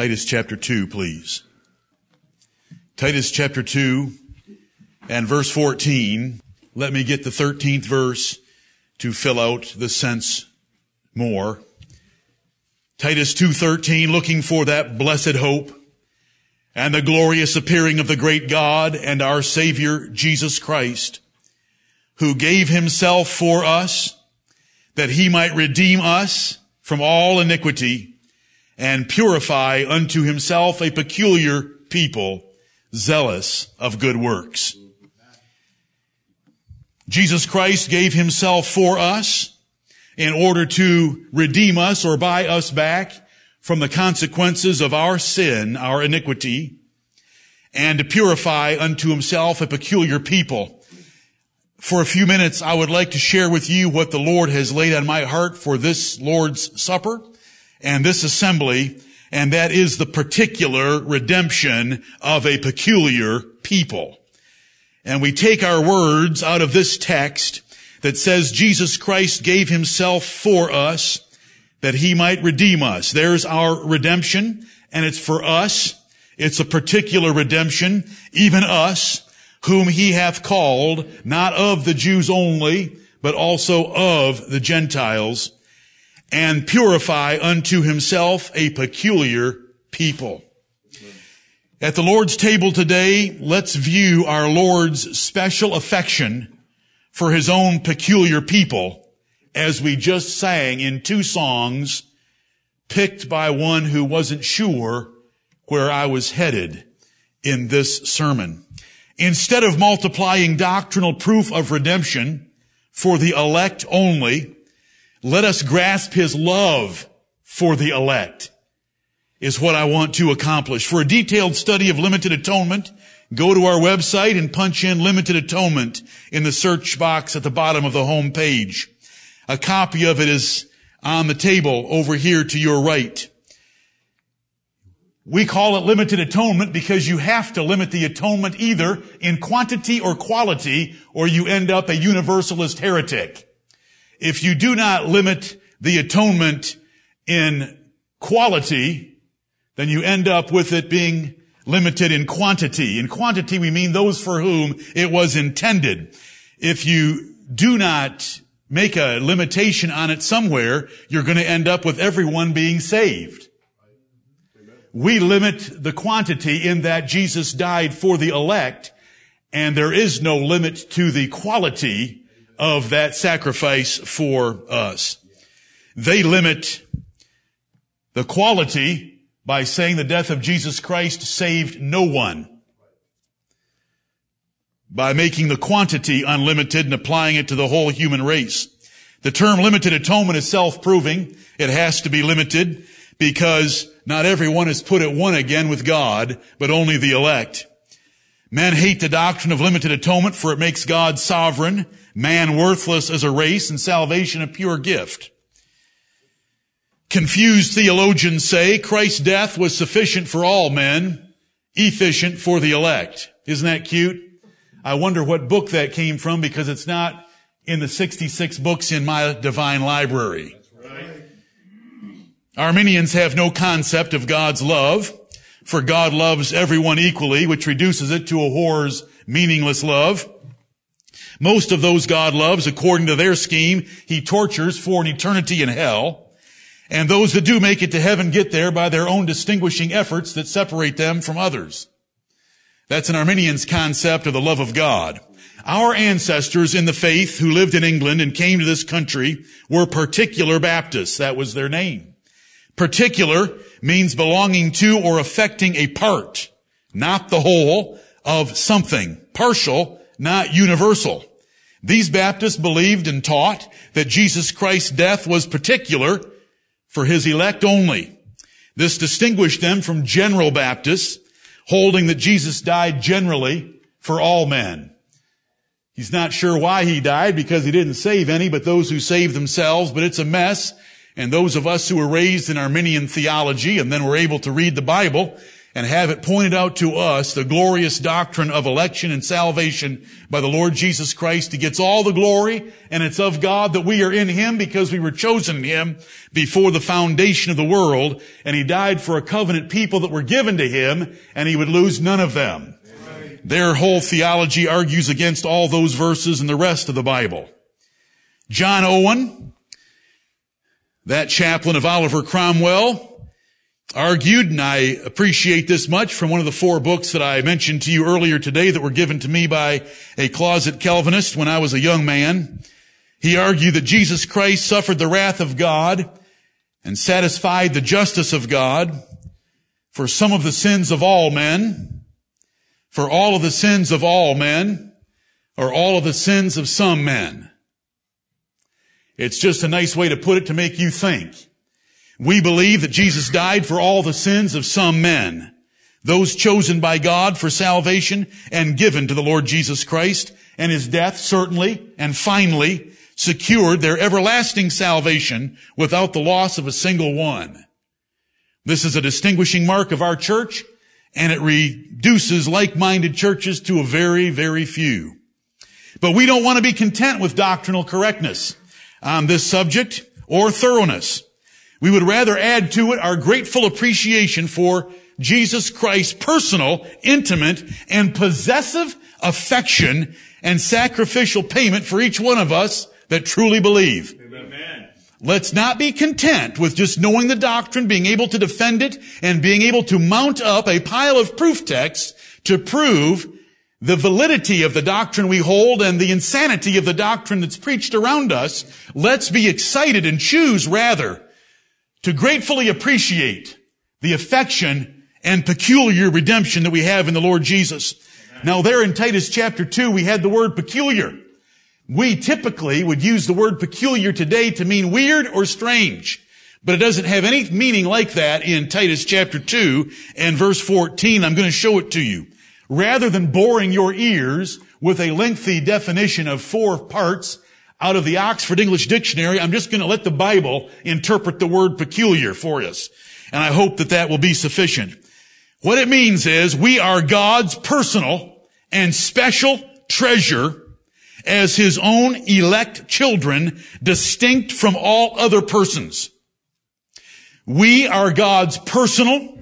Titus chapter 2, please. Titus chapter 2 and verse 14. Let me get the 13th verse to fill out the sense more. Titus 2:13 looking for that blessed hope and the glorious appearing of the great God and our savior Jesus Christ who gave himself for us that he might redeem us from all iniquity and purify unto himself a peculiar people zealous of good works. Jesus Christ gave himself for us in order to redeem us or buy us back from the consequences of our sin, our iniquity, and to purify unto himself a peculiar people. For a few minutes, I would like to share with you what the Lord has laid on my heart for this Lord's Supper and this assembly, and that is the particular redemption of a peculiar people. And we take our words out of this text that says Jesus Christ gave himself for us that he might redeem us. There's our redemption and it's for us. It's a particular redemption, even us, whom he hath called, not of the Jews only, but also of the Gentiles, and purify unto himself a peculiar people. At the Lord's table today, let's view our Lord's special affection for his own peculiar people as we just sang in two songs picked by one who wasn't sure where I was headed in this sermon. Instead of multiplying doctrinal proof of redemption for the elect only, let us grasp his love for the elect is what I want to accomplish. For a detailed study of limited atonement, Go to our website and punch in limited atonement in the search box at the bottom of the home page. A copy of it is on the table over here to your right. We call it limited atonement because you have to limit the atonement either in quantity or quality or you end up a universalist heretic. If you do not limit the atonement in quality, then you end up with it being limited in quantity. In quantity, we mean those for whom it was intended. If you do not make a limitation on it somewhere, you're going to end up with everyone being saved. We limit the quantity in that Jesus died for the elect, and there is no limit to the quality of that sacrifice for us. They limit the quality by saying the death of Jesus Christ saved no one. By making the quantity unlimited and applying it to the whole human race. The term limited atonement is self-proving. It has to be limited because not everyone is put at one again with God, but only the elect. Men hate the doctrine of limited atonement for it makes God sovereign, man worthless as a race, and salvation a pure gift. Confused theologians say Christ's death was sufficient for all men, efficient for the elect. Isn't that cute? I wonder what book that came from because it's not in the 66 books in my divine library. Arminians have no concept of God's love, for God loves everyone equally, which reduces it to a whore's meaningless love. Most of those God loves, according to their scheme, he tortures for an eternity in hell. And those that do make it to heaven get there by their own distinguishing efforts that separate them from others. That's an Arminian's concept of the love of God. Our ancestors in the faith who lived in England and came to this country were particular Baptists. That was their name. Particular means belonging to or affecting a part, not the whole of something. Partial, not universal. These Baptists believed and taught that Jesus Christ's death was particular for his elect only. This distinguished them from general Baptists, holding that Jesus died generally for all men. He's not sure why he died because he didn't save any, but those who saved themselves, but it's a mess. And those of us who were raised in Arminian theology and then were able to read the Bible and have it pointed out to us the glorious doctrine of election and salvation by the Lord Jesus Christ. He gets all the glory and it's of God that we are in Him because we were chosen in Him before the foundation of the world and He died for a covenant people that were given to Him and He would lose none of them. Amen. Their whole theology argues against all those verses and the rest of the Bible. John Owen, that chaplain of Oliver Cromwell, argued, and I appreciate this much from one of the four books that I mentioned to you earlier today that were given to me by a closet Calvinist when I was a young man. He argued that Jesus Christ suffered the wrath of God and satisfied the justice of God for some of the sins of all men, for all of the sins of all men, or all of the sins of some men. It's just a nice way to put it to make you think. We believe that Jesus died for all the sins of some men, those chosen by God for salvation and given to the Lord Jesus Christ, and his death certainly and finally secured their everlasting salvation without the loss of a single one. This is a distinguishing mark of our church, and it reduces like-minded churches to a very, very few. But we don't want to be content with doctrinal correctness on this subject or thoroughness. We would rather add to it our grateful appreciation for Jesus Christ's personal, intimate, and possessive affection and sacrificial payment for each one of us that truly believe. Amen. Let's not be content with just knowing the doctrine, being able to defend it, and being able to mount up a pile of proof texts to prove the validity of the doctrine we hold and the insanity of the doctrine that's preached around us. Let's be excited and choose rather to gratefully appreciate the affection and peculiar redemption that we have in the Lord Jesus. Amen. Now there in Titus chapter 2, we had the word peculiar. We typically would use the word peculiar today to mean weird or strange. But it doesn't have any meaning like that in Titus chapter 2 and verse 14. I'm going to show it to you. Rather than boring your ears with a lengthy definition of four parts, out of the Oxford English Dictionary. I'm just going to let the Bible interpret the word peculiar for us. And I hope that that will be sufficient. What it means is we are God's personal and special treasure as his own elect children, distinct from all other persons. We are God's personal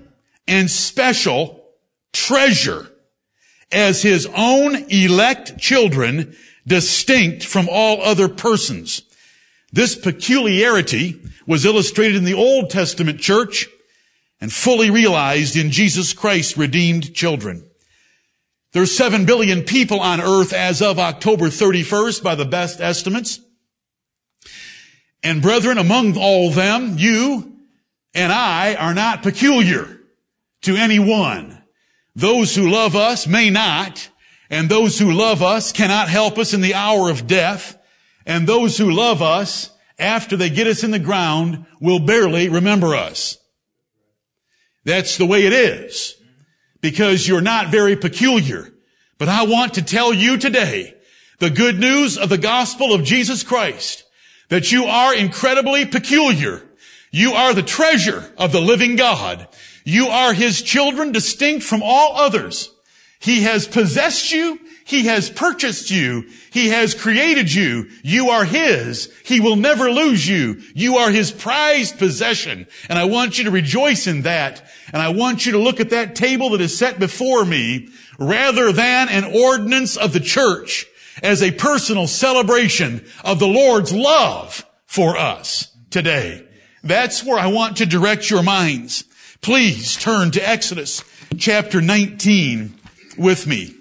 and special treasure as his own elect children, distinct from all other persons. This peculiarity was illustrated in the Old Testament church and fully realized in Jesus Christ's redeemed children. There's seven billion people on earth as of October 31st by the best estimates. And brethren, among all them, you and I are not peculiar to anyone. Those who love us may not, and those who love us cannot help us in the hour of death. And those who love us, after they get us in the ground, will barely remember us. That's the way it is. Because you're not very peculiar. But I want to tell you today the good news of the gospel of Jesus Christ. That you are incredibly peculiar. You are the treasure of the living God. You are His children distinct from all others. He has possessed you. He has purchased you. He has created you. You are His. He will never lose you. You are His prized possession. And I want you to rejoice in that. And I want you to look at that table that is set before me rather than an ordinance of the church as a personal celebration of the Lord's love for us today. That's where I want to direct your minds. Please turn to Exodus chapter 19 with me.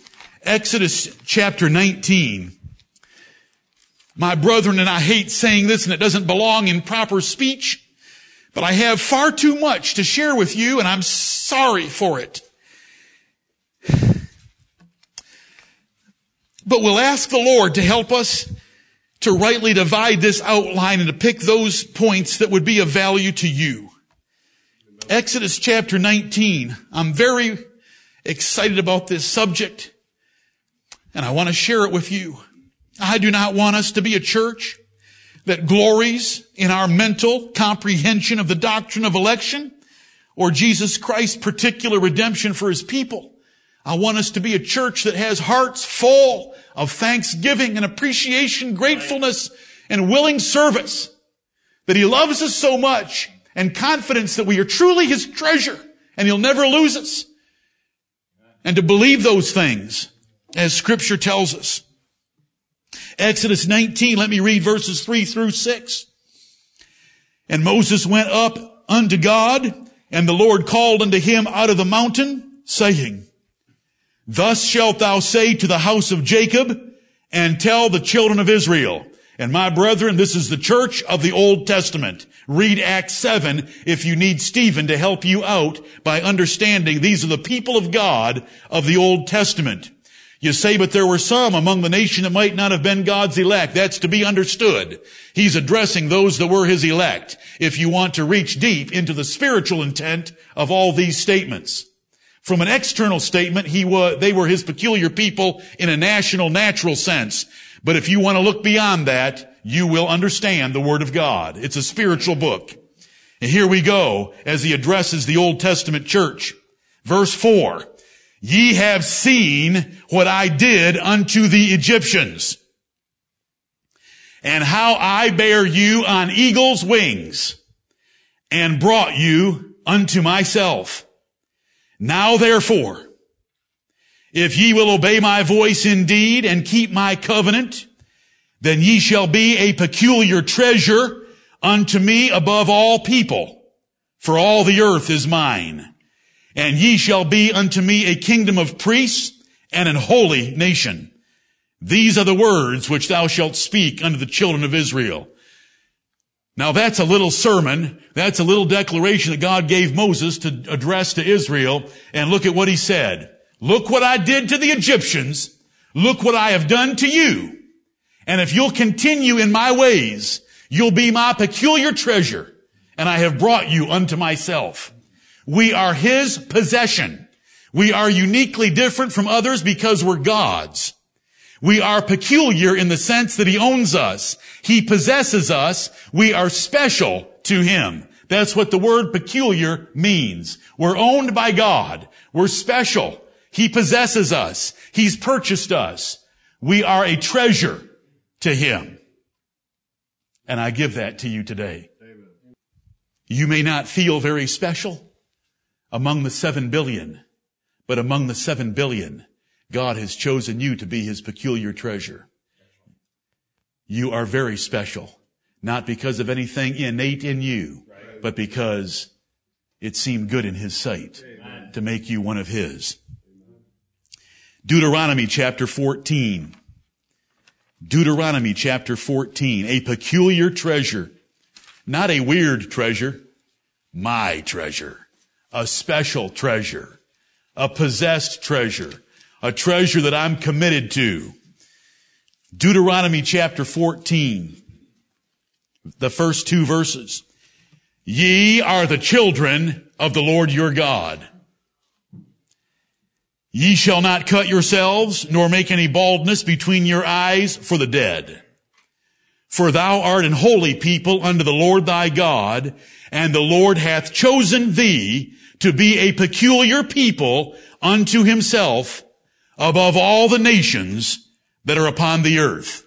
Exodus chapter 19. My brethren, and I hate saying this and it doesn't belong in proper speech, but I have far too much to share with you and I'm sorry for it. But we'll ask the Lord to help us to rightly divide this outline and to pick those points that would be of value to you. Exodus chapter 19. I'm very excited about this subject and I want to share it with you. I do not want us to be a church that glories in our mental comprehension of the doctrine of election or Jesus Christ's particular redemption for his people. I want us to be a church that has hearts full of thanksgiving and appreciation, gratefulness, and willing service. That he loves us so much and confidence that we are truly his treasure and he'll never lose us. And to believe those things as scripture tells us. Exodus 19, let me read verses 3 through 6. And Moses went up unto God, and the Lord called unto him out of the mountain, saying, Thus shalt thou say to the house of Jacob and tell the children of Israel. And my brethren, this is the church of the Old Testament. Read Acts 7 if you need Stephen to help you out by understanding these are the people of God of the Old Testament. You say, but there were some among the nation that might not have been God's elect. That's to be understood. He's addressing those that were his elect. If you want to reach deep into the spiritual intent of all these statements. From an external statement, he was, they were his peculiar people in a national, natural sense. But if you want to look beyond that, you will understand the Word of God. It's a spiritual book. And here we go as he addresses the Old Testament church. Verse 4. Ye have seen what I did unto the Egyptians and how I bare you on eagle's wings and brought you unto myself. Now therefore, if ye will obey my voice indeed and keep my covenant, then ye shall be a peculiar treasure unto me above all people, for all the earth is mine. And ye shall be unto me a kingdom of priests and an holy nation. These are the words which thou shalt speak unto the children of Israel. Now that's a little sermon. That's a little declaration that God gave Moses to address to Israel. And look at what he said. Look what I did to the Egyptians. Look what I have done to you. And if you'll continue in my ways, you'll be my peculiar treasure. And I have brought you unto myself. We are his possession. We are uniquely different from others because we're God's. We are peculiar in the sense that he owns us. He possesses us. We are special to him. That's what the word peculiar means. We're owned by God. We're special. He possesses us. He's purchased us. We are a treasure to him. And I give that to you today. You may not feel very special among the seven billion, but among the seven billion, God has chosen you to be his peculiar treasure. You are very special, not because of anything innate in you, but because it seemed good in his sight to make you one of his. Deuteronomy chapter 14. Deuteronomy chapter 14. A peculiar treasure. Not a weird treasure. My treasure. A special treasure. A possessed treasure a treasure that I'm committed to. Deuteronomy chapter 14, the first two verses. Ye are the children of the Lord your God. Ye shall not cut yourselves, nor make any baldness between your eyes for the dead. For thou art an holy people unto the Lord thy God, and the Lord hath chosen thee to be a peculiar people unto himself, above all the nations that are upon the earth.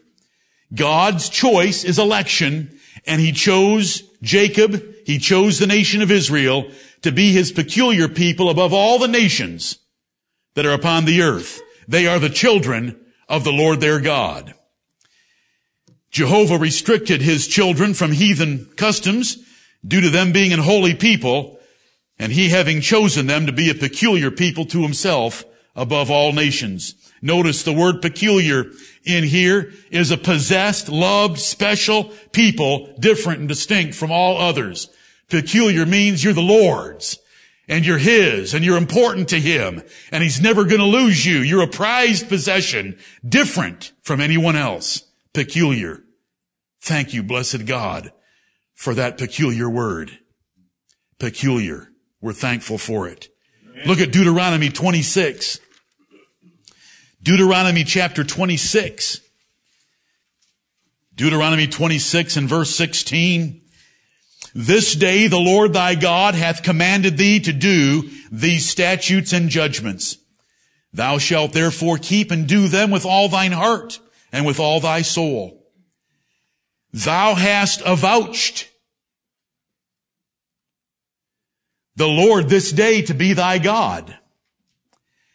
God's choice is election, and he chose Jacob, he chose the nation of Israel to be his peculiar people above all the nations that are upon the earth. They are the children of the Lord their God. Jehovah restricted his children from heathen customs due to them being an holy people and he having chosen them to be a peculiar people to himself above all nations. Notice the word peculiar in here is a possessed, loved, special people, different and distinct from all others. Peculiar means you're the Lord's and you're His and you're important to Him and He's never going to lose you. You're a prized possession, different from anyone else. Peculiar. Thank you, blessed God, for that peculiar word. Peculiar. We're thankful for it. Look at Deuteronomy 26. Deuteronomy chapter 26. Deuteronomy 26 and verse 16. This day the Lord thy God hath commanded thee to do these statutes and judgments. Thou shalt therefore keep and do them with all thine heart and with all thy soul. Thou hast avouched the Lord this day to be thy God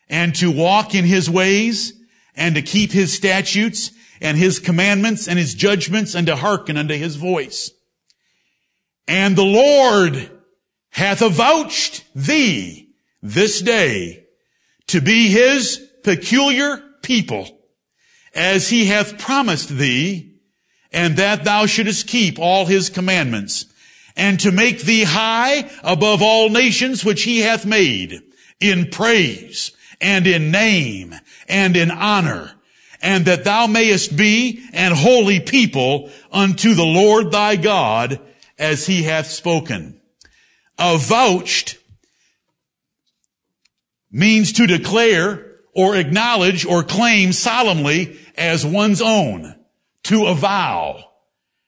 and to walk in his ways and to keep his statutes and his commandments and his judgments and to hearken unto his voice. And the Lord hath avouched thee this day to be his peculiar people as he hath promised thee and that thou shouldest keep all his commandments and to make thee high above all nations which he hath made in praise and in name and in honor and that thou mayest be an holy people unto the Lord thy God as he hath spoken. Avouched means to declare or acknowledge or claim solemnly as one's own. To avow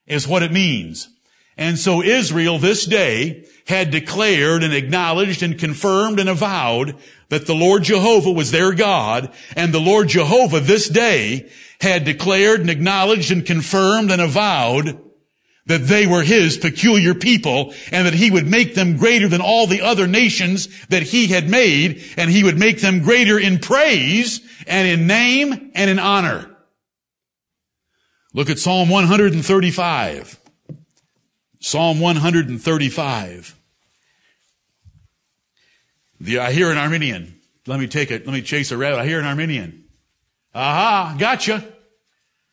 is what it means. And so Israel this day had declared and acknowledged and confirmed and avowed that the Lord Jehovah was their God, and the Lord Jehovah this day had declared and acknowledged and confirmed and avowed that they were his peculiar people and that he would make them greater than all the other nations that he had made and he would make them greater in praise and in name and in honor. Look at Psalm 135. Psalm 135. The, I hear an Arminian. Let me take it. Let me chase a rabbit. I hear an Arminian. Aha, gotcha.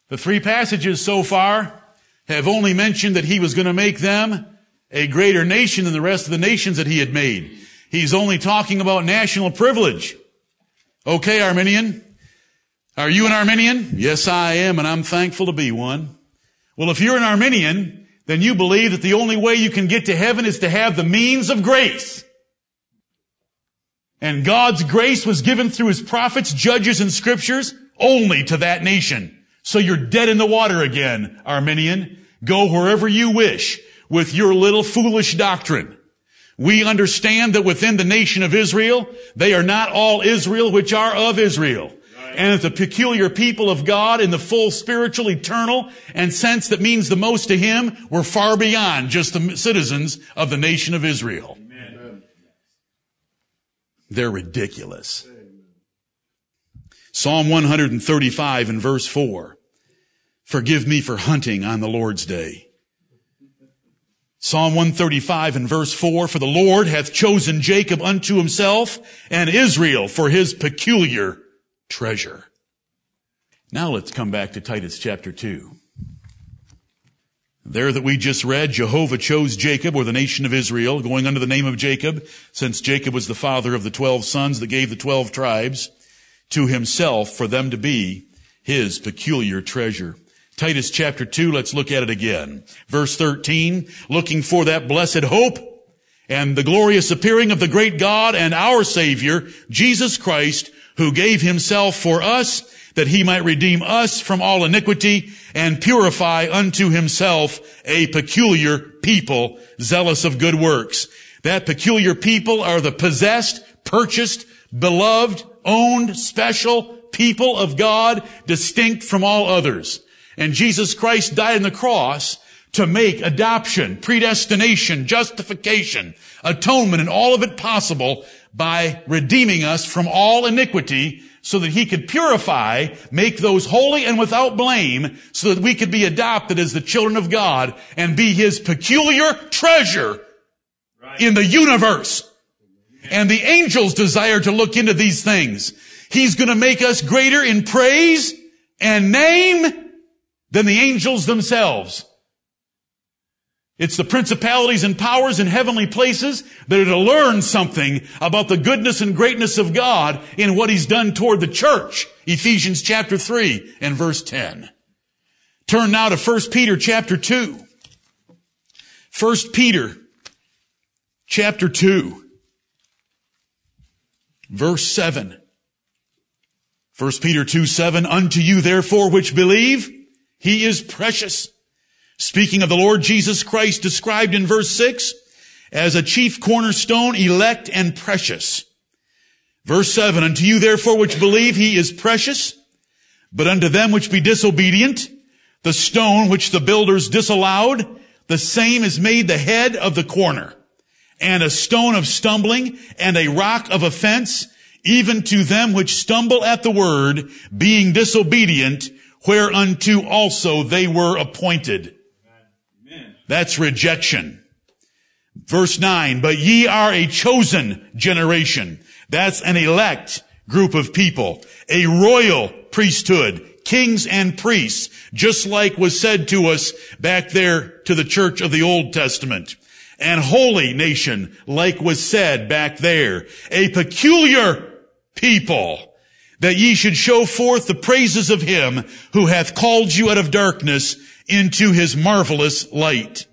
The three passages so far have only mentioned that he was going to make them a greater nation than the rest of the nations that he had made. He's only talking about national privilege. Okay, Arminian. Are you an Arminian? Yes, I am, and I'm thankful to be one. Well, if you're an Arminian, then you believe that the only way you can get to heaven is to have the means of grace. And God's grace was given through his prophets, judges, and scriptures only to that nation. So you're dead in the water again, Arminian. Go wherever you wish with your little foolish doctrine. We understand that within the nation of Israel, they are not all Israel which are of Israel. And that the peculiar people of God in the full spiritual, eternal, and sense that means the most to Him were far beyond just the citizens of the nation of Israel. Amen. They're ridiculous. Psalm 135 and verse 4. Forgive me for hunting on the Lord's day. Psalm 135 and verse 4, For the Lord hath chosen Jacob unto himself and Israel for his peculiar treasure. Now let's come back to Titus chapter 2. There that we just read, Jehovah chose Jacob or the nation of Israel, going under the name of Jacob, since Jacob was the father of the twelve sons that gave the twelve tribes to himself for them to be his peculiar treasure. Titus chapter 2, let's look at it again. Verse 13, looking for that blessed hope and the glorious appearing of the great God and our Savior, Jesus Christ, who gave himself for us that he might redeem us from all iniquity and purify unto himself a peculiar people zealous of good works. That peculiar people are the possessed, purchased, beloved, owned, special people of God, distinct from all others. And Jesus Christ died on the cross to make adoption, predestination, justification, atonement, and all of it possible by redeeming us from all iniquity so that he could purify, make those holy and without blame so that we could be adopted as the children of God and be his peculiar treasure right. in the universe. And the angels desire to look into these things. He's going to make us greater in praise and name than the angels themselves. It's the principalities and powers in heavenly places that are to learn something about the goodness and greatness of God in what He's done toward the church. Ephesians chapter 3 and verse 10. Turn now to 1 Peter chapter 2. 1 Peter chapter 2 verse 7. 1 Peter 2, 7, unto you therefore which believe, he is precious. Speaking of the Lord Jesus Christ described in verse 6 as a chief cornerstone, elect and precious. Verse 7, Unto you therefore which believe he is precious, but unto them which be disobedient, the stone which the builders disallowed, the same is made the head of the corner, and a stone of stumbling, and a rock of offense, even to them which stumble at the word, being disobedient, whereunto also they were appointed. Amen. That's rejection. Verse 9, but ye are a chosen generation. That's an elect group of people. A royal priesthood. Kings and priests. Just like was said to us back there to the church of the Old Testament. And holy nation, like was said back there. A peculiar people that ye should show forth the praises of him who hath called you out of darkness into his marvelous light,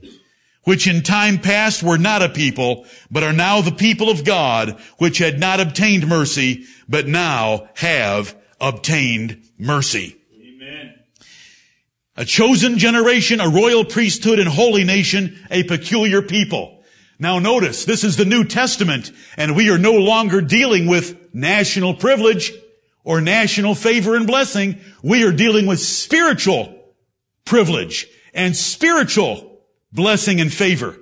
which in time past were not a people, but are now the people of God, which had not obtained mercy, but now have obtained mercy. Amen. A chosen generation, a royal priesthood and holy nation, a peculiar people. Now notice, this is the New Testament, and we are no longer dealing with national privilege or national favor and blessing. We are dealing with spiritual privilege and spiritual blessing and favor.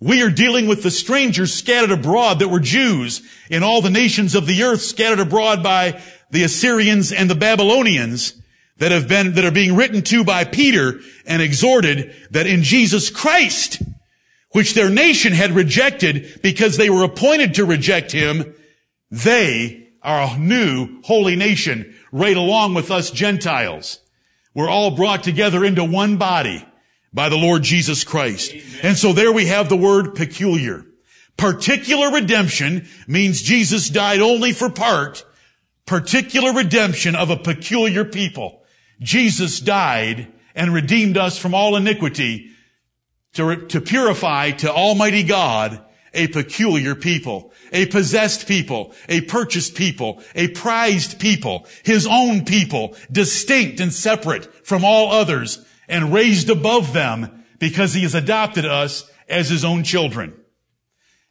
We are dealing with the strangers scattered abroad that were Jews in all the nations of the earth scattered abroad by the Assyrians and the Babylonians that have been, that are being written to by Peter and exhorted that in Jesus Christ which their nation had rejected because they were appointed to reject him, they a new holy nation right along with us Gentiles. We're all brought together into one body by the Lord Jesus Christ. Amen. And so there we have the word peculiar. Particular redemption means Jesus died only for part. Particular redemption of a peculiar people. Jesus died and redeemed us from all iniquity to, to purify to Almighty God a peculiar people, a possessed people, a purchased people, a prized people, His own people, distinct and separate from all others and raised above them because He has adopted us as His own children.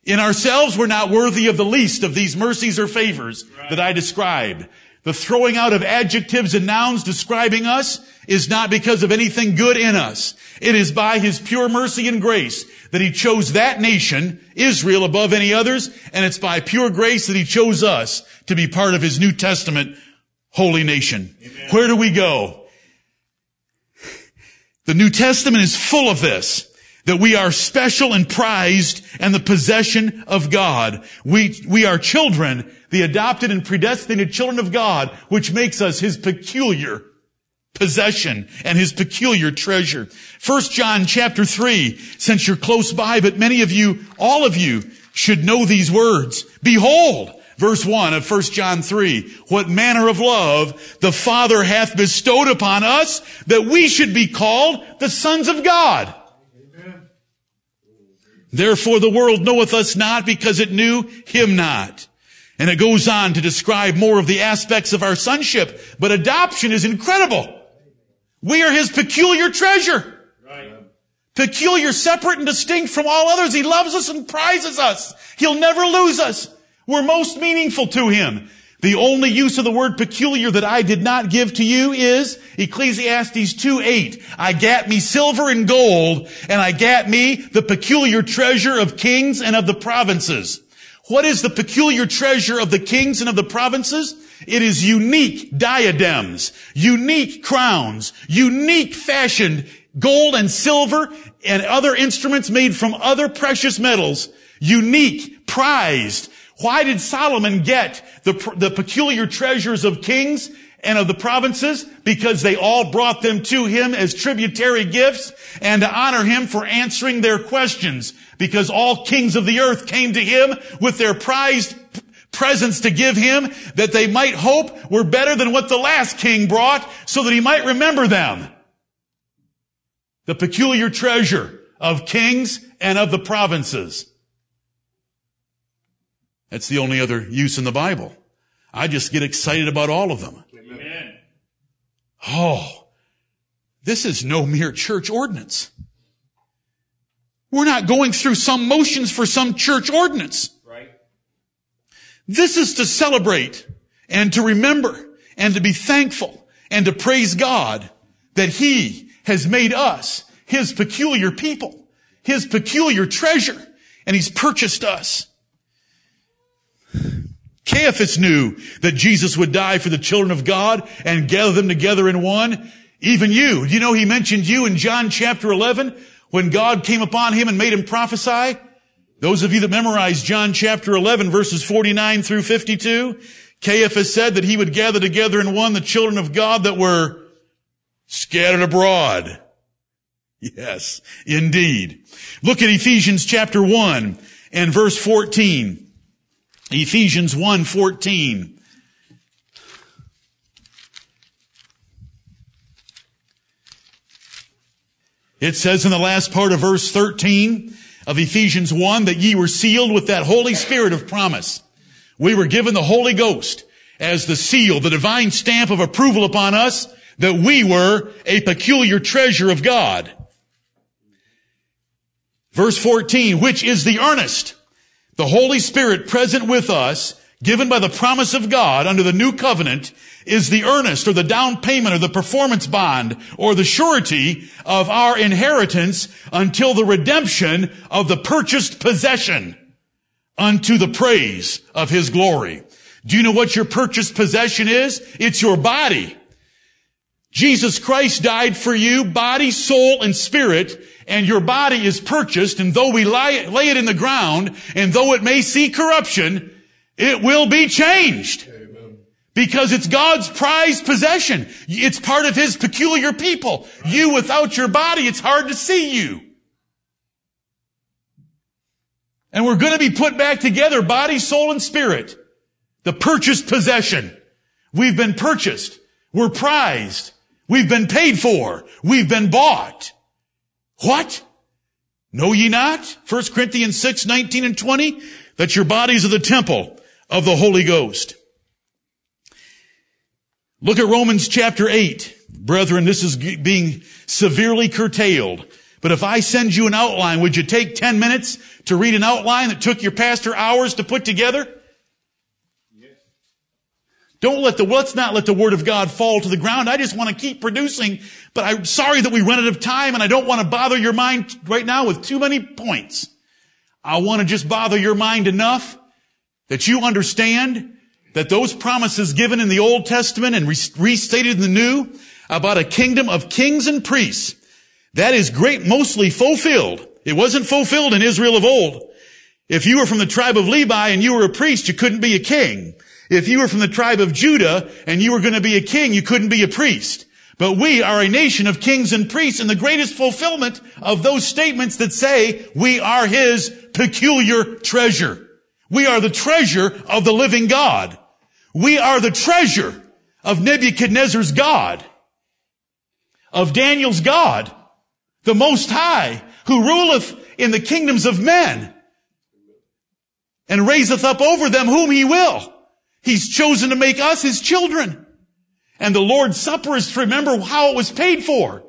In ourselves, we're not worthy of the least of these mercies or favors that I described. The throwing out of adjectives and nouns describing us is not because of anything good in us. It is by His pure mercy and grace that He chose that nation, Israel, above any others, and it's by pure grace that He chose us to be part of His New Testament holy nation. Amen. Where do we go? The New Testament is full of this that we are special and prized and the possession of God. We, we are children the adopted and predestinated children of God, which makes us his peculiar possession and his peculiar treasure. First John chapter three, since you're close by, but many of you, all of you should know these words. Behold, verse 1 of 1 John 3, what manner of love the Father hath bestowed upon us that we should be called the sons of God. Therefore the world knoweth us not because it knew him not. And it goes on to describe more of the aspects of our sonship. But adoption is incredible. We are His peculiar treasure. Right. Peculiar, separate and distinct from all others. He loves us and prizes us. He'll never lose us. We're most meaningful to Him. The only use of the word peculiar that I did not give to you is Ecclesiastes 2 8. I gat me silver and gold, and I gat me the peculiar treasure of kings and of the provinces. What is the peculiar treasure of the kings and of the provinces? It is unique diadems, unique crowns, unique fashioned gold and silver and other instruments made from other precious metals, unique, prized. Why did Solomon get the, the peculiar treasures of kings and of the provinces? Because they all brought them to him as tributary gifts and to honor him for answering their questions because all kings of the earth came to him with their prized presents to give him that they might hope were better than what the last king brought so that he might remember them. The peculiar treasure of kings and of the provinces. That's the only other use in the Bible. I just get excited about all of them. Oh, this is no mere church ordinance. We're not going through some motions for some church ordinance. Right. This is to celebrate and to remember and to be thankful and to praise God that He has made us His peculiar people, His peculiar treasure, and He's purchased us. Caiaphas knew that Jesus would die for the children of God and gather them together in one. Even you. Do you know he mentioned you in John chapter 11 when God came upon him and made him prophesy? Those of you that memorized John chapter 11 verses 49 through 52, Caiaphas said that he would gather together in one the children of God that were scattered abroad. Yes, indeed. Look at Ephesians chapter 1 and verse 14. Ephesians 1, 14. It says in the last part of verse 13 of Ephesians 1 that ye were sealed with that Holy Spirit of promise. We were given the Holy Ghost as the seal, the divine stamp of approval upon us that we were a peculiar treasure of God. Verse 14, which is the earnest, the Holy Spirit present with us given by the promise of God under the new covenant is the earnest or the down payment or the performance bond or the surety of our inheritance until the redemption of the purchased possession unto the praise of his glory. Do you know what your purchased possession is? It's your body. Jesus Christ died for you, body, soul, and spirit, and your body is purchased, and though we lay, lay it in the ground, and though it may see corruption, it will be changed. Because it's God's prized possession. It's part of His peculiar people. You without your body, it's hard to see you. And we're going to be put back together, body, soul, and spirit. The purchased possession. We've been purchased. We're prized. We've been paid for. We've been bought. What? Know ye not? 1 Corinthians 6, 19 and 20, that your bodies are the temple of the Holy Ghost. Look at Romans chapter 8. Brethren, this is being severely curtailed. But if I send you an outline, would you take 10 minutes to read an outline that took your pastor hours to put together? Don't let the, let's not let the word of God fall to the ground. I just want to keep producing, but I'm sorry that we run out of time and I don't want to bother your mind right now with too many points. I want to just bother your mind enough that you understand that those promises given in the Old Testament and restated in the New about a kingdom of kings and priests, that is great, mostly fulfilled. It wasn't fulfilled in Israel of old. If you were from the tribe of Levi and you were a priest, you couldn't be a king. If you were from the tribe of Judah and you were going to be a king, you couldn't be a priest. But we are a nation of kings and priests and the greatest fulfillment of those statements that say we are his peculiar treasure. We are the treasure of the living God. We are the treasure of Nebuchadnezzar's God, of Daniel's God, the Most High, who ruleth in the kingdoms of men and raiseth up over them whom he will. He's chosen to make us his children. And the Lord's Supper is to remember how it was paid for.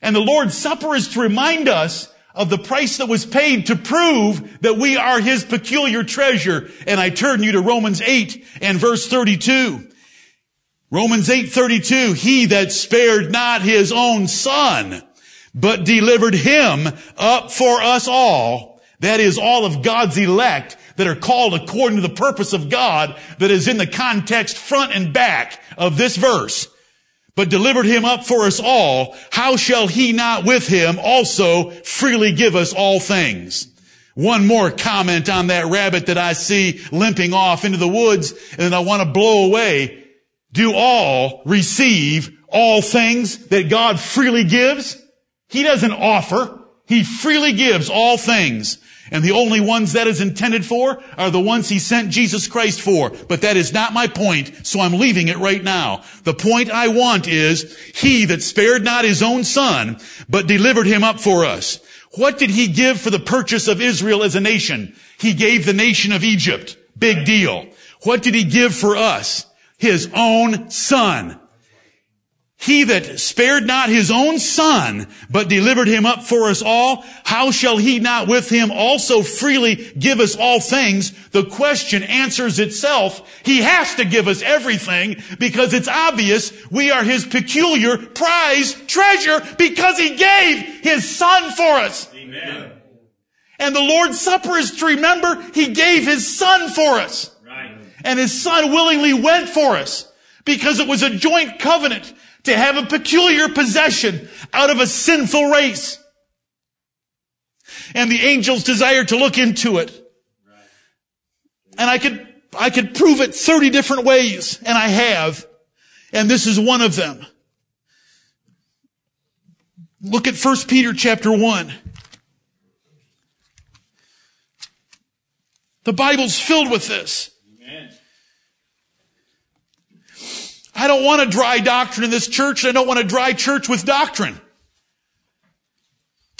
And the Lord's Supper is to remind us of the price that was paid to prove that we are his peculiar treasure. And I turn you to Romans 8 and verse 32. Romans 8:32 He that spared not his own son but delivered him up for us all that is all of God's elect that are called according to the purpose of God that is in the context front and back of this verse but delivered him up for us all, how shall he not with him also freely give us all things? One more comment on that rabbit that I see limping off into the woods and I want to blow away. Do all receive all things that God freely gives? He doesn't offer. He freely gives all things. And the only ones that is intended for are the ones he sent Jesus Christ for. But that is not my point, so I'm leaving it right now. The point I want is, he that spared not his own son, but delivered him up for us. What did he give for the purchase of Israel as a nation? He gave the nation of Egypt. Big deal. What did he give for us? His own son. He that spared not his own son, but delivered him up for us all, how shall he not with him also freely give us all things? The question answers itself. He has to give us everything because it's obvious we are his peculiar prize treasure because he gave his son for us. Amen. And the Lord's Supper is to remember he gave his son for us. Right. And his son willingly went for us because it was a joint covenant to have a peculiar possession out of a sinful race. And the angels desire to look into it. And I could, I could prove it 30 different ways, and I have. And this is one of them. Look at 1 Peter chapter 1. The Bible's filled with this. I don't want a dry doctrine in this church. I don't want a dry church with doctrine.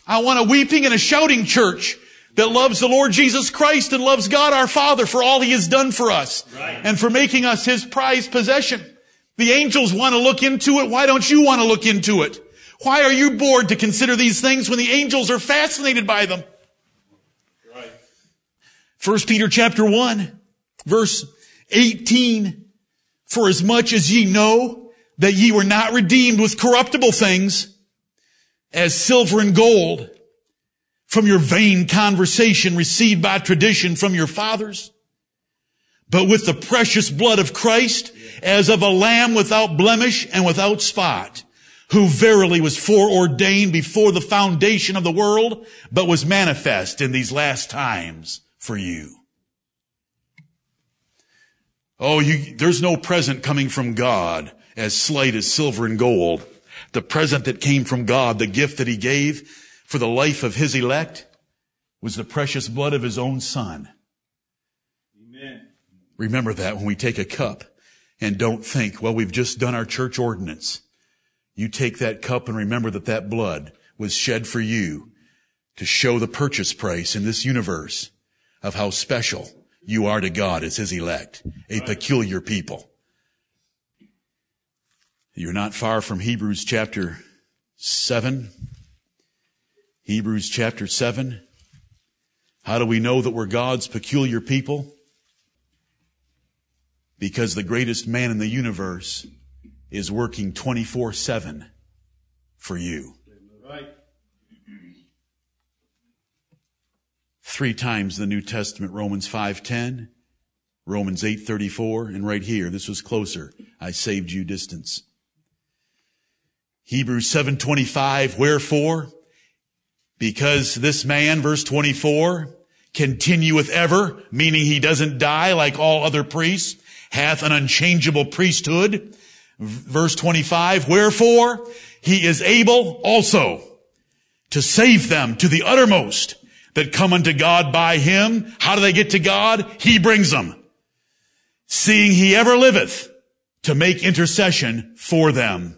I want a weeping and a shouting church that loves the Lord Jesus Christ and loves God our Father for all He has done for us right. and for making us His prized possession. The angels want to look into it. Why don't you want to look into it? Why are you bored to consider these things when the angels are fascinated by them? Right. First Peter chapter 1, verse 18 for as much as ye know that ye were not redeemed with corruptible things as silver and gold from your vain conversation received by tradition from your fathers, but with the precious blood of Christ as of a lamb without blemish and without spot, who verily was foreordained before the foundation of the world, but was manifest in these last times for you. Oh, you, there's no present coming from God as slight as silver and gold. The present that came from God, the gift that he gave for the life of his elect was the precious blood of his own son. Amen. Remember that when we take a cup and don't think, well, we've just done our church ordinance. You take that cup and remember that that blood was shed for you to show the purchase price in this universe of how special you are to God as his elect, a peculiar people. You're not far from Hebrews chapter 7. Hebrews chapter 7. How do we know that we're God's peculiar people? Because the greatest man in the universe is working 24-7 for you. Three times in the New Testament, Romans 5.10, Romans 8.34, and right here, this was closer. I saved you distance. Hebrews 7.25, wherefore? Because this man, verse 24, continueth ever, meaning he doesn't die like all other priests, hath an unchangeable priesthood. Verse 25, wherefore he is able also to save them to the uttermost that come unto God by him. How do they get to God? He brings them. Seeing he ever liveth to make intercession for them.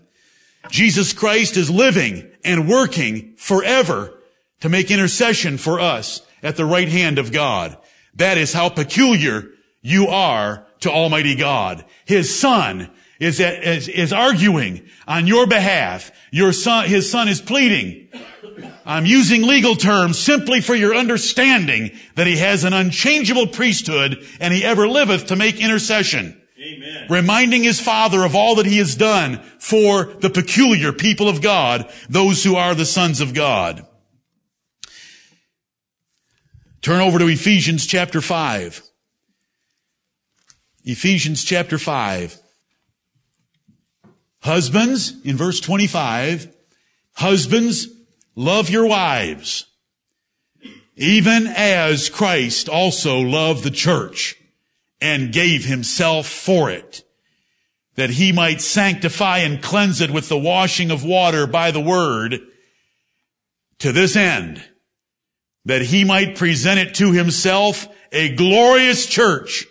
Jesus Christ is living and working forever to make intercession for us at the right hand of God. That is how peculiar you are to Almighty God. His son is, is, is arguing on your behalf. Your son, his son is pleading I'm using legal terms simply for your understanding that he has an unchangeable priesthood and he ever liveth to make intercession. Amen. Reminding his father of all that he has done for the peculiar people of God, those who are the sons of God. Turn over to Ephesians chapter 5. Ephesians chapter 5. Husbands, in verse 25, husbands, Love your wives, even as Christ also loved the church and gave himself for it, that he might sanctify and cleanse it with the washing of water by the word, to this end, that he might present it to himself a glorious church,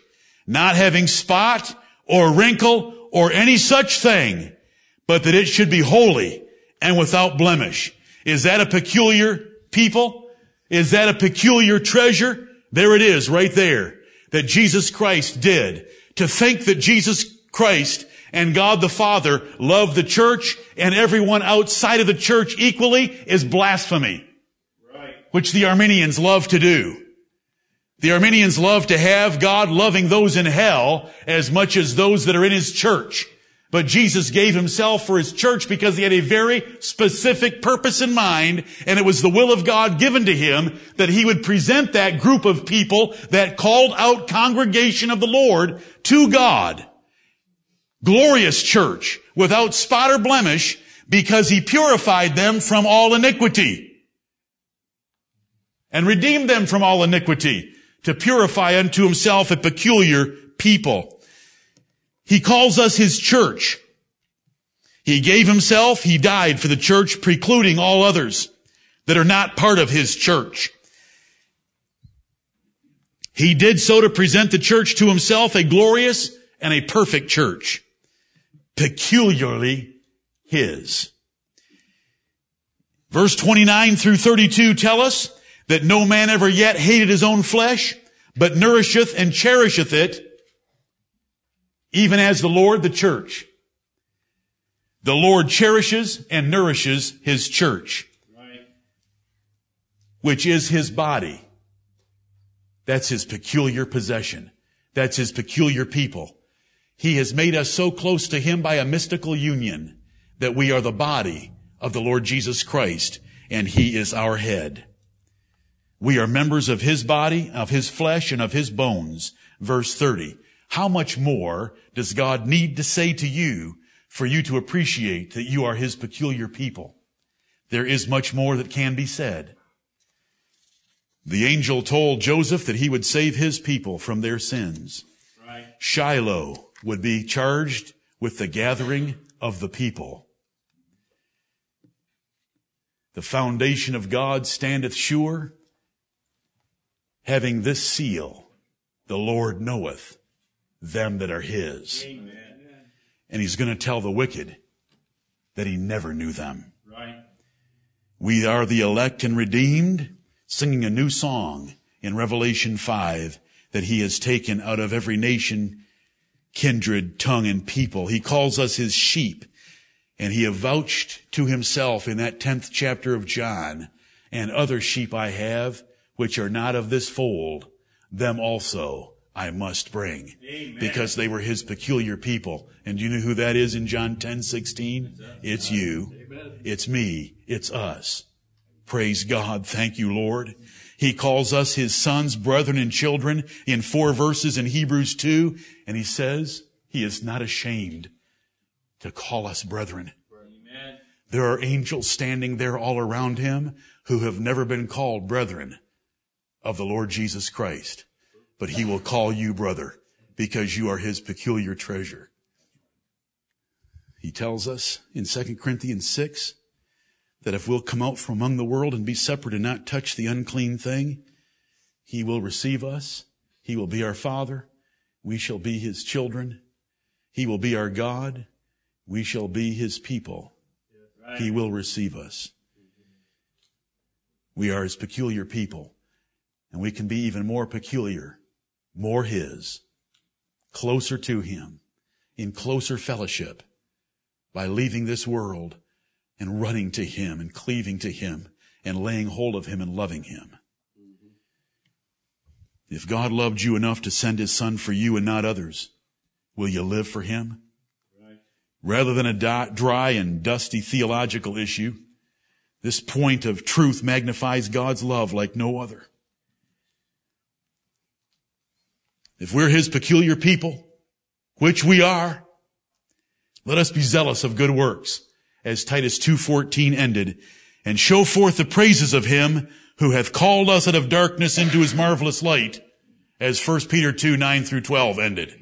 not having spot or wrinkle or any such thing, but that it should be holy and without blemish. Is that a peculiar people? Is that a peculiar treasure? There it is right there that Jesus Christ did. To think that Jesus Christ and God the Father love the church and everyone outside of the church equally is blasphemy. Right. Which the Arminians love to do. The Arminians love to have God loving those in hell as much as those that are in his church. But Jesus gave himself for his church because he had a very specific purpose in mind, and it was the will of God given to him that he would present that group of people, that called out congregation of the Lord, to God. Glorious church, without spot or blemish, because he purified them from all iniquity. And redeemed them from all iniquity, to purify unto himself a peculiar people. He calls us his church. He gave himself, he died for the church, precluding all others that are not part of his church. He did so to present the church to himself a glorious and a perfect church, peculiarly his. Verse 29 through 32 tell us that no man ever yet hated his own flesh, but nourisheth and cherisheth it, even as the Lord the church. The Lord cherishes and nourishes his church, right. which is his body. That's his peculiar possession. That's his peculiar people. He has made us so close to him by a mystical union that we are the body of the Lord Jesus Christ and he is our head. We are members of his body, of his flesh, and of his bones. Verse 30 how much more does God need to say to you for you to appreciate that you are his peculiar people? There is much more that can be said. The angel told Joseph that he would save his people from their sins. Right. Shiloh would be charged with the gathering of the people. The foundation of God standeth sure, having this seal, the Lord knoweth them that are his. Amen. And he's going to tell the wicked that he never knew them. Right. We are the elect and redeemed, singing a new song in Revelation 5 that he has taken out of every nation, kindred, tongue, and people. He calls us his sheep, and he avouched to himself in that 10th chapter of John, and other sheep I have, which are not of this fold, them also I must bring Amen. because they were his peculiar people. And you know who that is in John 10, 16? It's you. Amen. It's me. It's us. Praise God. Thank you, Lord. He calls us his sons, brethren, and children in four verses in Hebrews 2. And he says he is not ashamed to call us brethren. Amen. There are angels standing there all around him who have never been called brethren of the Lord Jesus Christ but he will call you brother because you are his peculiar treasure. He tells us in 2 Corinthians 6 that if we'll come out from among the world and be separate and not touch the unclean thing, he will receive us. He will be our father. We shall be his children. He will be our God. We shall be his people. He will receive us. We are his peculiar people and we can be even more peculiar more His, closer to Him, in closer fellowship by leaving this world and running to Him and cleaving to Him and laying hold of Him and loving Him. If God loved you enough to send His Son for you and not others, will you live for Him? Rather than a dry and dusty theological issue, this point of truth magnifies God's love like no other. If we're his peculiar people, which we are, let us be zealous of good works, as Titus 2.14 ended, and show forth the praises of him who hath called us out of darkness into his marvelous light, as 1 Peter 2, 9 through 12 ended.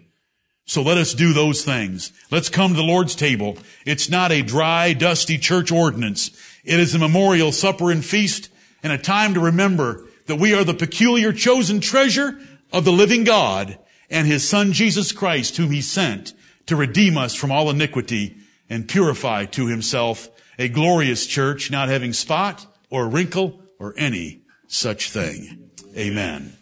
So let us do those things. Let's come to the Lord's table. It's not a dry, dusty church ordinance. It is a memorial supper and feast and a time to remember that we are the peculiar chosen treasure of the living God and his son Jesus Christ whom he sent to redeem us from all iniquity and purify to himself a glorious church not having spot or wrinkle or any such thing. Amen.